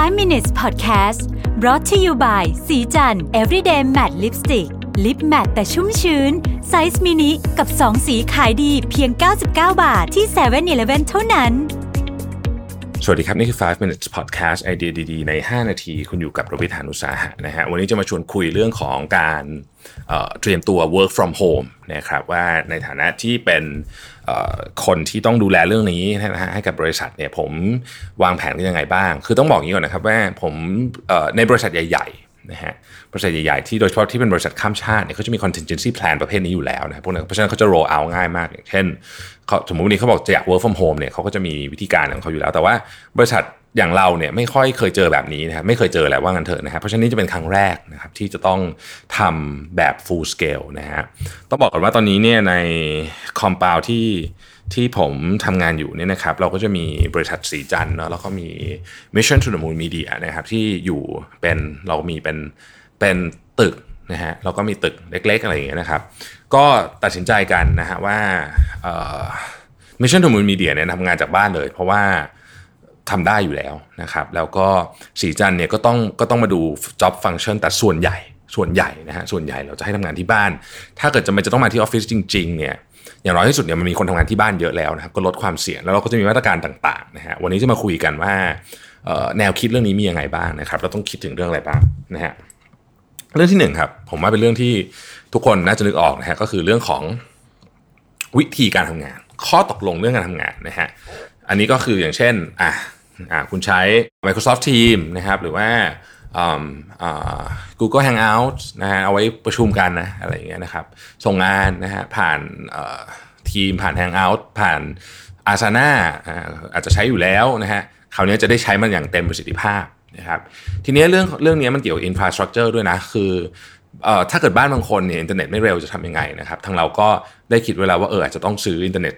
5 minutes podcast brought to you by สีจัน everyday matte lipstick lip matte แต่ชุ่มชื้น ไซส์มินิ กับ 2 สีขายดีเพียง 99 บาทที่7 e เ e ่ e อเท่านั้น สวัสดีครับ นี่คือ 5 minutes podcast ไอเดียดีๆ ใน 5 นาที คุณอยู่กับรวิธานุสาหะนะฮะ วันนี้จะมาชวนคุยเรื่องของการเตรียมตัว work from home นะครับว่าในฐานะที่เป็นคนที่ต้องดูแลเรื่องนี้นะฮะให้กับบริษัทเนี่ยผมวางแผนกันยังไงบ้าง คือต้องบอกอย่างนี้ก่อนนะครับว่าผมในบริษัทใหญ่ๆ นะฮะบริษัทใหญ่ๆที่โดยเฉพาะที่เป็นบริษัทข้ามชาติเนี่ยเขาจะมี contingency plan ประเภทนี้อยู่แล้วนะพวกนั้นเพราะฉะนั้นเขาจะ roll out ง่ายมาก อย่างเช่นสมมติวันนี้เขาบอกจะอยาก work from home เนี่ยเขาก็จะมีวิธีการของเขาอยู่แล้ว แต่ว่าบริษัท อย่างเราเนี่ยไม่ค่อยเคยเจอแบบนี้นะครับไม่เคยเจอแหละว่างันเถอะนะครับเพราะฉะนั้นนี่จะเป็นครั้งแรกนะครับที่จะต้องทำแบบ full scale นะฮะต้องบอกก่อนว่าตอนนี้เนี่ยใน compound ที่ที่ผมทำงานอยู่เนี่ยนะครับเราก็จะมีบริษัทสีจันเนาะแล้วก็มี Mission to the Moon Media นะครับที่อยู่เป็นเรามีเป็นเป็นตึกนะฮะเราก็มีตึกเล็กๆอะไรอย่างเงี้ยนะครับ ก็ตัดสินใจกันนะฮะว่า Mission to the Moon Media เนี่ยทำงานจากบ้านเลย เพราะว่า ทำได้อยู่แล้วนะครับ แล้วก็สีจันเนี่ยก็ต้องก็ต้องมาดู job function แต่ส่วนใหญ่ส่วนใหญ่นะฮะส่วนใหญ่เราจะให้ทำงานที่บ้าน ถ้าเกิดจะไม่จะต้องมาที่ออฟฟิศจริงๆเนี่ยอย่างน้อยที่สุดเนี่ยมันมีคนทำงานที่บ้านเยอะแล้วนะครับก็ลดความเสี่ยงแล้วเราก็จะมีมาตรการต่างๆนะฮะวันนี้จะมาคุยกันว่าแนวคิดเรื่องนี้มียังไงบ้างนะครับ เราต้องคิดถึงเรื่องอะไรบ้างนะฮะเรื่องที่หนึ่งครับผมว่าเป็นเรื่องที่ทุกคนน่าจะนึกออกนะฮะก็คือเรื่องของวิธีการทำงาน ข้อตกลงเรื่องการทำงานนะฮะ อันนี้ก็คืออย่างเช่นอะอะคุณใช้ Microsoft Teams นะครับหรือว่า Google Hangout นะฮะเอาไว้ประชุมกันนะอะไรอย่างเงี้ยนะครับ ส่งงานนะฮะผ่าน Teams ผ่าน Hangout ผ่าน Asana อาจจะใช้อยู่แล้วนะฮะคราวนี้จะได้ใช้มันอย่างเต็มประสิทธิภาพนะครับทีนี้เรื่องเรื่องนี้มันเกี่ยวกับ infrastructure ด้วยนะ คือถ้าเกิดบ้านบางคนเนี่ยอินเทอร์เน็ตไม่เร็วจะทำยังไงนะครับทางเราก็ได้คิดไว้แล้วว่าเอออาจจะต้องซื้ออินเทอร์เน็ต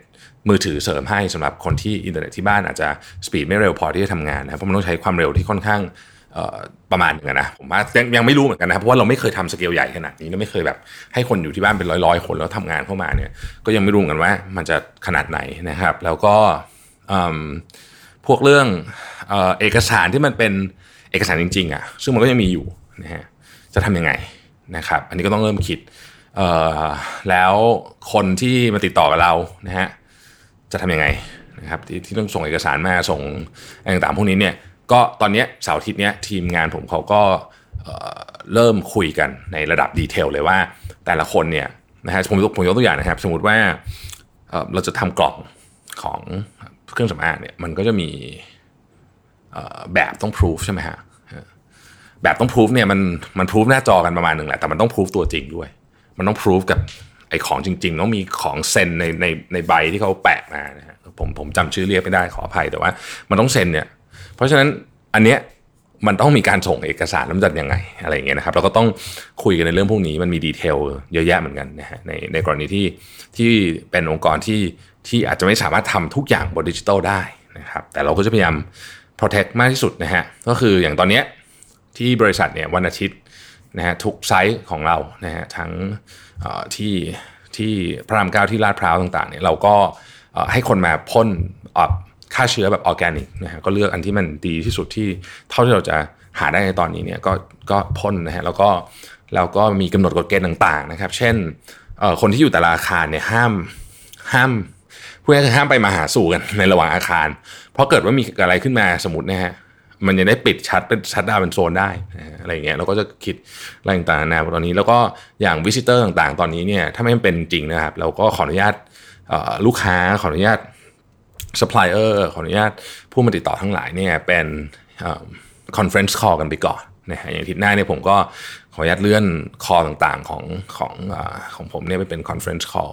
มือถือเสริมให้สำหรับคนที่อินเทอร์เน็ตที่บ้านอาจจะสปีดไม่เร็วพอที่จะทำงานนะเพราะมันต้องใช้ความเร็วที่ค่อนข้างประมาณนึงนะผมว่ายังยังไม่รู้เหมือนกันนะเพราะว่าเราไม่เคยทำสเกลใหญ่ขนาดนี้เราไม่เคยแบบให้คนอยู่ที่บ้านเป็นร้อยๆ คนแล้วทำงานเข้ามาเนี่ยก็ยังไม่รู้กันว่า มันจะขนาดไหนนะครับ แล้วก็พวกเรื่องเอกสารที่มันเป็นเอกสารจริงๆอะซึ่งมันก็ยังมีอยู่นะฮะจะทำยังไงนะครับ อันนี้ก็ต้องเริ่มคิดแล้วคนที่มาติดต่อกับเรานะฮะ จะทำยังไงนะครับทที่ต้องส่งเอกสารมาส่งอะไรต่างๆพวกนี้เนี่ยก็ตอนนี้เสาร์อาทิตย์เนี้ยทีมงานผมเขาก็เริ่มคุยกันในระดับดีเทลเลยว่าแต่ละคนเนี่ยนะฮะผมผมยกตัวอย่างนะครับ สมมติว่าเราจะทำกล่องของเครื่องสำอางเนี่ยมันก็จะมีแบบต้องพิสูจใช่ไหมฮะแบบต้องพิสูจเนี่ยมันมันพิสูจหน้าจอกันประมาณหนึ่งแหละแต่มันต้องพิสูจตัวจริงด้วย มันต้องพิสูจกับ ไอ้ของจริง ๆ ต้องมีของเซ็นในในในใบที่เขาแปะมานะฮะผมผมจำชื่อเรียกไม่ได้ขออภัยแต่ว่า มันต้องเซ็นเนี่ย เพราะฉะนั้นอันเนี้ยมันต้องมีการส่งเอกสารน้ำจัดยังไงอะไรอย่างเงี้ยนะครับเราก็ต้องคุยกันในเรื่องพวกนี้มันมีดีเทลเยอะแยะเหมือนกันนะฮะในในกรณีที่ที่เป็นองค์กรที่ที่อาจจะไม่สามารถทำทุกอย่างบนดิจิทัลได้นะครับแต่เราก็จะพยายาม protect มากที่สุดนะฮะก็คืออย่างตอนเนี้ยที่บริษัทเนี่ยวันอาทิตย์ นะฮะทุกไซต์ของเรานะฮะทั้งที่ที่พระรามเก้าที่ลาดพร้าวต่างๆเนี่ยเราก็ให้คนมาพ่นฆ่าเชื้อแบบออร์แกนิกนะฮะก็เลือกอันที่มันดีที่สุดที่เท่าที่เราจะหาได้ในตอนนี้เนี่ยก็ก็พ่นนะฮะแล้วก็แล้วก็มีกำหนดกฎเกณฑ์ต่างๆนะครับ เช่นคนที่อยู่แต่ละอาคารเนี่ยห้ามห้ามพูดง่ายๆห้ามไปมาหาสู่กันในระหว่างอาคาร เพราะเกิดว่ามีอะไรขึ้นมาสมมตินะฮะ มันจะได้ปิด shut เป็น shut down เป็นโซนได้อะไรเงี้ยเราก็จะคิดอะไรต่างๆนะตอนนี้แล้วก็อย่าง visitor ต่างๆ ตอนนี้เนี่ยถ้าไม่จำเป็นจริงนะครับ เราก็ขออนุญาตลูกค้าขออนุญาตซัพพลายเออร์ขออนุญาตผู้มาติดต่อทั้งหลายเนี่ยเป็น conference call กันไปก่อนนะฮะอย่างอาทิตย์หน้าเนี่ยผมก็ขออนุญาตเลื่อนcall ต่างๆของของของผมเนี่ยไปเป็น conference call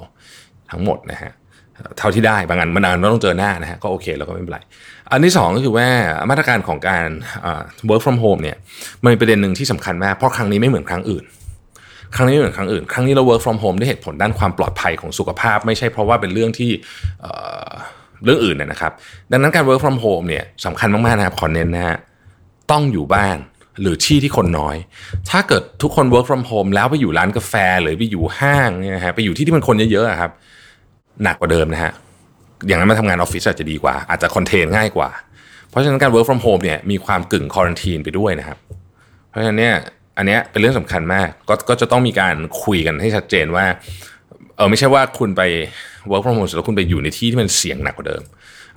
ทั้งหมดนะฮะ เท่าที่ได้บางอันมันนานเราต้องเจอหน้านะฮะก็โอเคแล้วก็ไม่เป็นไร อันที่ 2 ก็คือว่ามาตรการของการ work from home เนี่ยมันมีประเด็นหนึ่งที่สำคัญมาก เพราะครั้งนี้ไม่เหมือนครั้งอื่น ครั้งนี้ไม่เหมือนครั้งอื่น ครั้งนี้เรา work from home ด้วยเหตุผลด้านความปลอดภัยของสุขภาพ ไม่ใช่เพราะว่าเป็นเรื่องที่เรื่องอื่นนะครับ ดังนั้นการ work from home เนี่ยสำคัญมากๆนะครับขอเน้นนะฮะต้องอยู่บ้านหรือที่ที่คนน้อย ถ้าเกิดทุกคน work from home แล้วไปอยู่ร้านกาแฟหรือไปอยู่ห้างเนี่ยฮะไปอยู่ที่ที่มันคนเยอะๆครับ หนักกว่าเดิมนะฮะ อย่างนั้นมาทำงานออฟฟิศอาจจะดีกว่า อาจจะคอนเทนง่ายกว่า เพราะฉะนั้นการ work from home เนี่ยมีความกึ่งควอนตีนไปด้วยนะครับ เพราะฉะนั้นเนี่ยอันเนี้ยเป็นเรื่องสำคัญมาก ก็ก็จะต้องมีการคุยกันให้ชัดเจนว่าเออไม่ใช่ว่าคุณไป work from home แล้วคุณไปอยู่ในที่ที่มันเสี่ยงหนักกว่าเดิม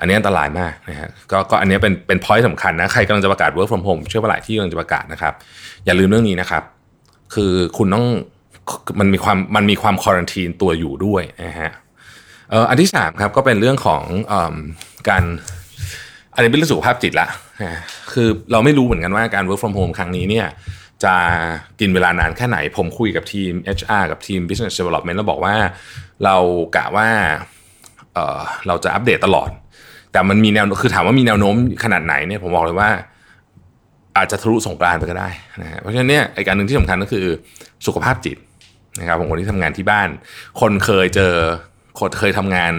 อันนี้อันตรายมากนะฮะก็ก็อันนี้เป็นเป็น point สำคัญนะ ใครกำลังจะประกาศ work from home เชื่อว่าหลายที่กำลังจะประกาศนะครับ อย่าลืมเรื่องนี้นะครับ คือคุณต้องมันมีความมันมีความควอนตีนตัวอยู่ด้วยนะฮะ เอออันที่สามครับก็เป็นเรื่องของอการอันนี้เป็นเรื่องสุขภาพจิตละคือเราไม่รู้เหมือนกันว่าการ work from home ครั้งนี้เนี่ยจะกินเวลานานแค่ไหน ผมคุยกับทีม HR กับทีม business development แล้วบอกว่าเรากะว่าเเราจะอัปเดตตลอด แต่มันมีแนวคือถามว่ามีแนวโน้มขนาดไหนเนี่ยผมบอกเลยว่าอาจจะทะลุสงกรานไปก็ได้นะฮะเพราะฉะนั้นเนี่ยไอ้การหนึ่งที่สำคัญก็คือสุขภาพจิตนะครับผมคนที่ทำงานที่บ้าน คนเคยเจอ คนเคยทำงาน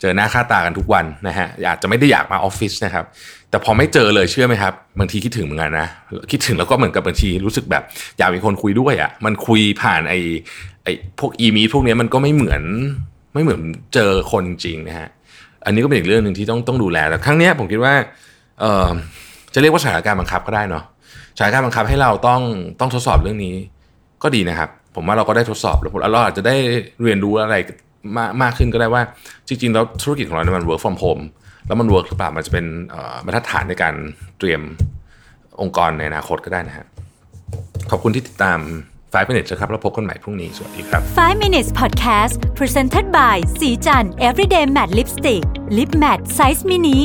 เจอหน้าค่าตากันทุกวันนะฮะอาจจะไม่ได้อยากมาออฟฟิศนะครับ แต่พอไม่เจอเลยเชื่อไหมครับบางทีคิดถึงเหมือนกันนะคิดถึงแล้วก็เหมือนกับบางทีรู้สึกแบบ อยากมีคนคุยด้วยอะ่ะมันคุยผ่านไอ้ไอ้พวกอีมีพวกนี้มันก็ไม่เหมือนไม่เหมือนเจอคนจริงนะฮะอันนี้ก็เป็นอีกเรื่องหนึ่งที่ต้องต้องดูแลแต่ครั้งนี้ผมคิดว่าเออจะเรียกว่าสถานการณ์บังคับก็ได้เนาะสถานการณ์บังคับให้เราต้องต้องทดสอบเรื่องนี้ก็ดีนะครับ ผมว่าเราก็ได้ทดสอบแล้วเราอาจจะได้เรียนรู้อะไร มากมากขึ้นก็ได้ว่า จริง ๆ แล้วธุรกิจของเราเนี่ยมัน work from home แล้วมัน work หรือเปล่ามันจะเป็นบรรทัดฐานในการเตรียมองค์กรในอนาคตก็ได้นะฮะขอบคุณที่ติดตาม 5 minutes นะครับ แล้วพบกันใหม่พรุ่งนี้ สวัสดีครับ 5 minutes podcast presented by สีจัน everyday matte lipstick lip matte size mini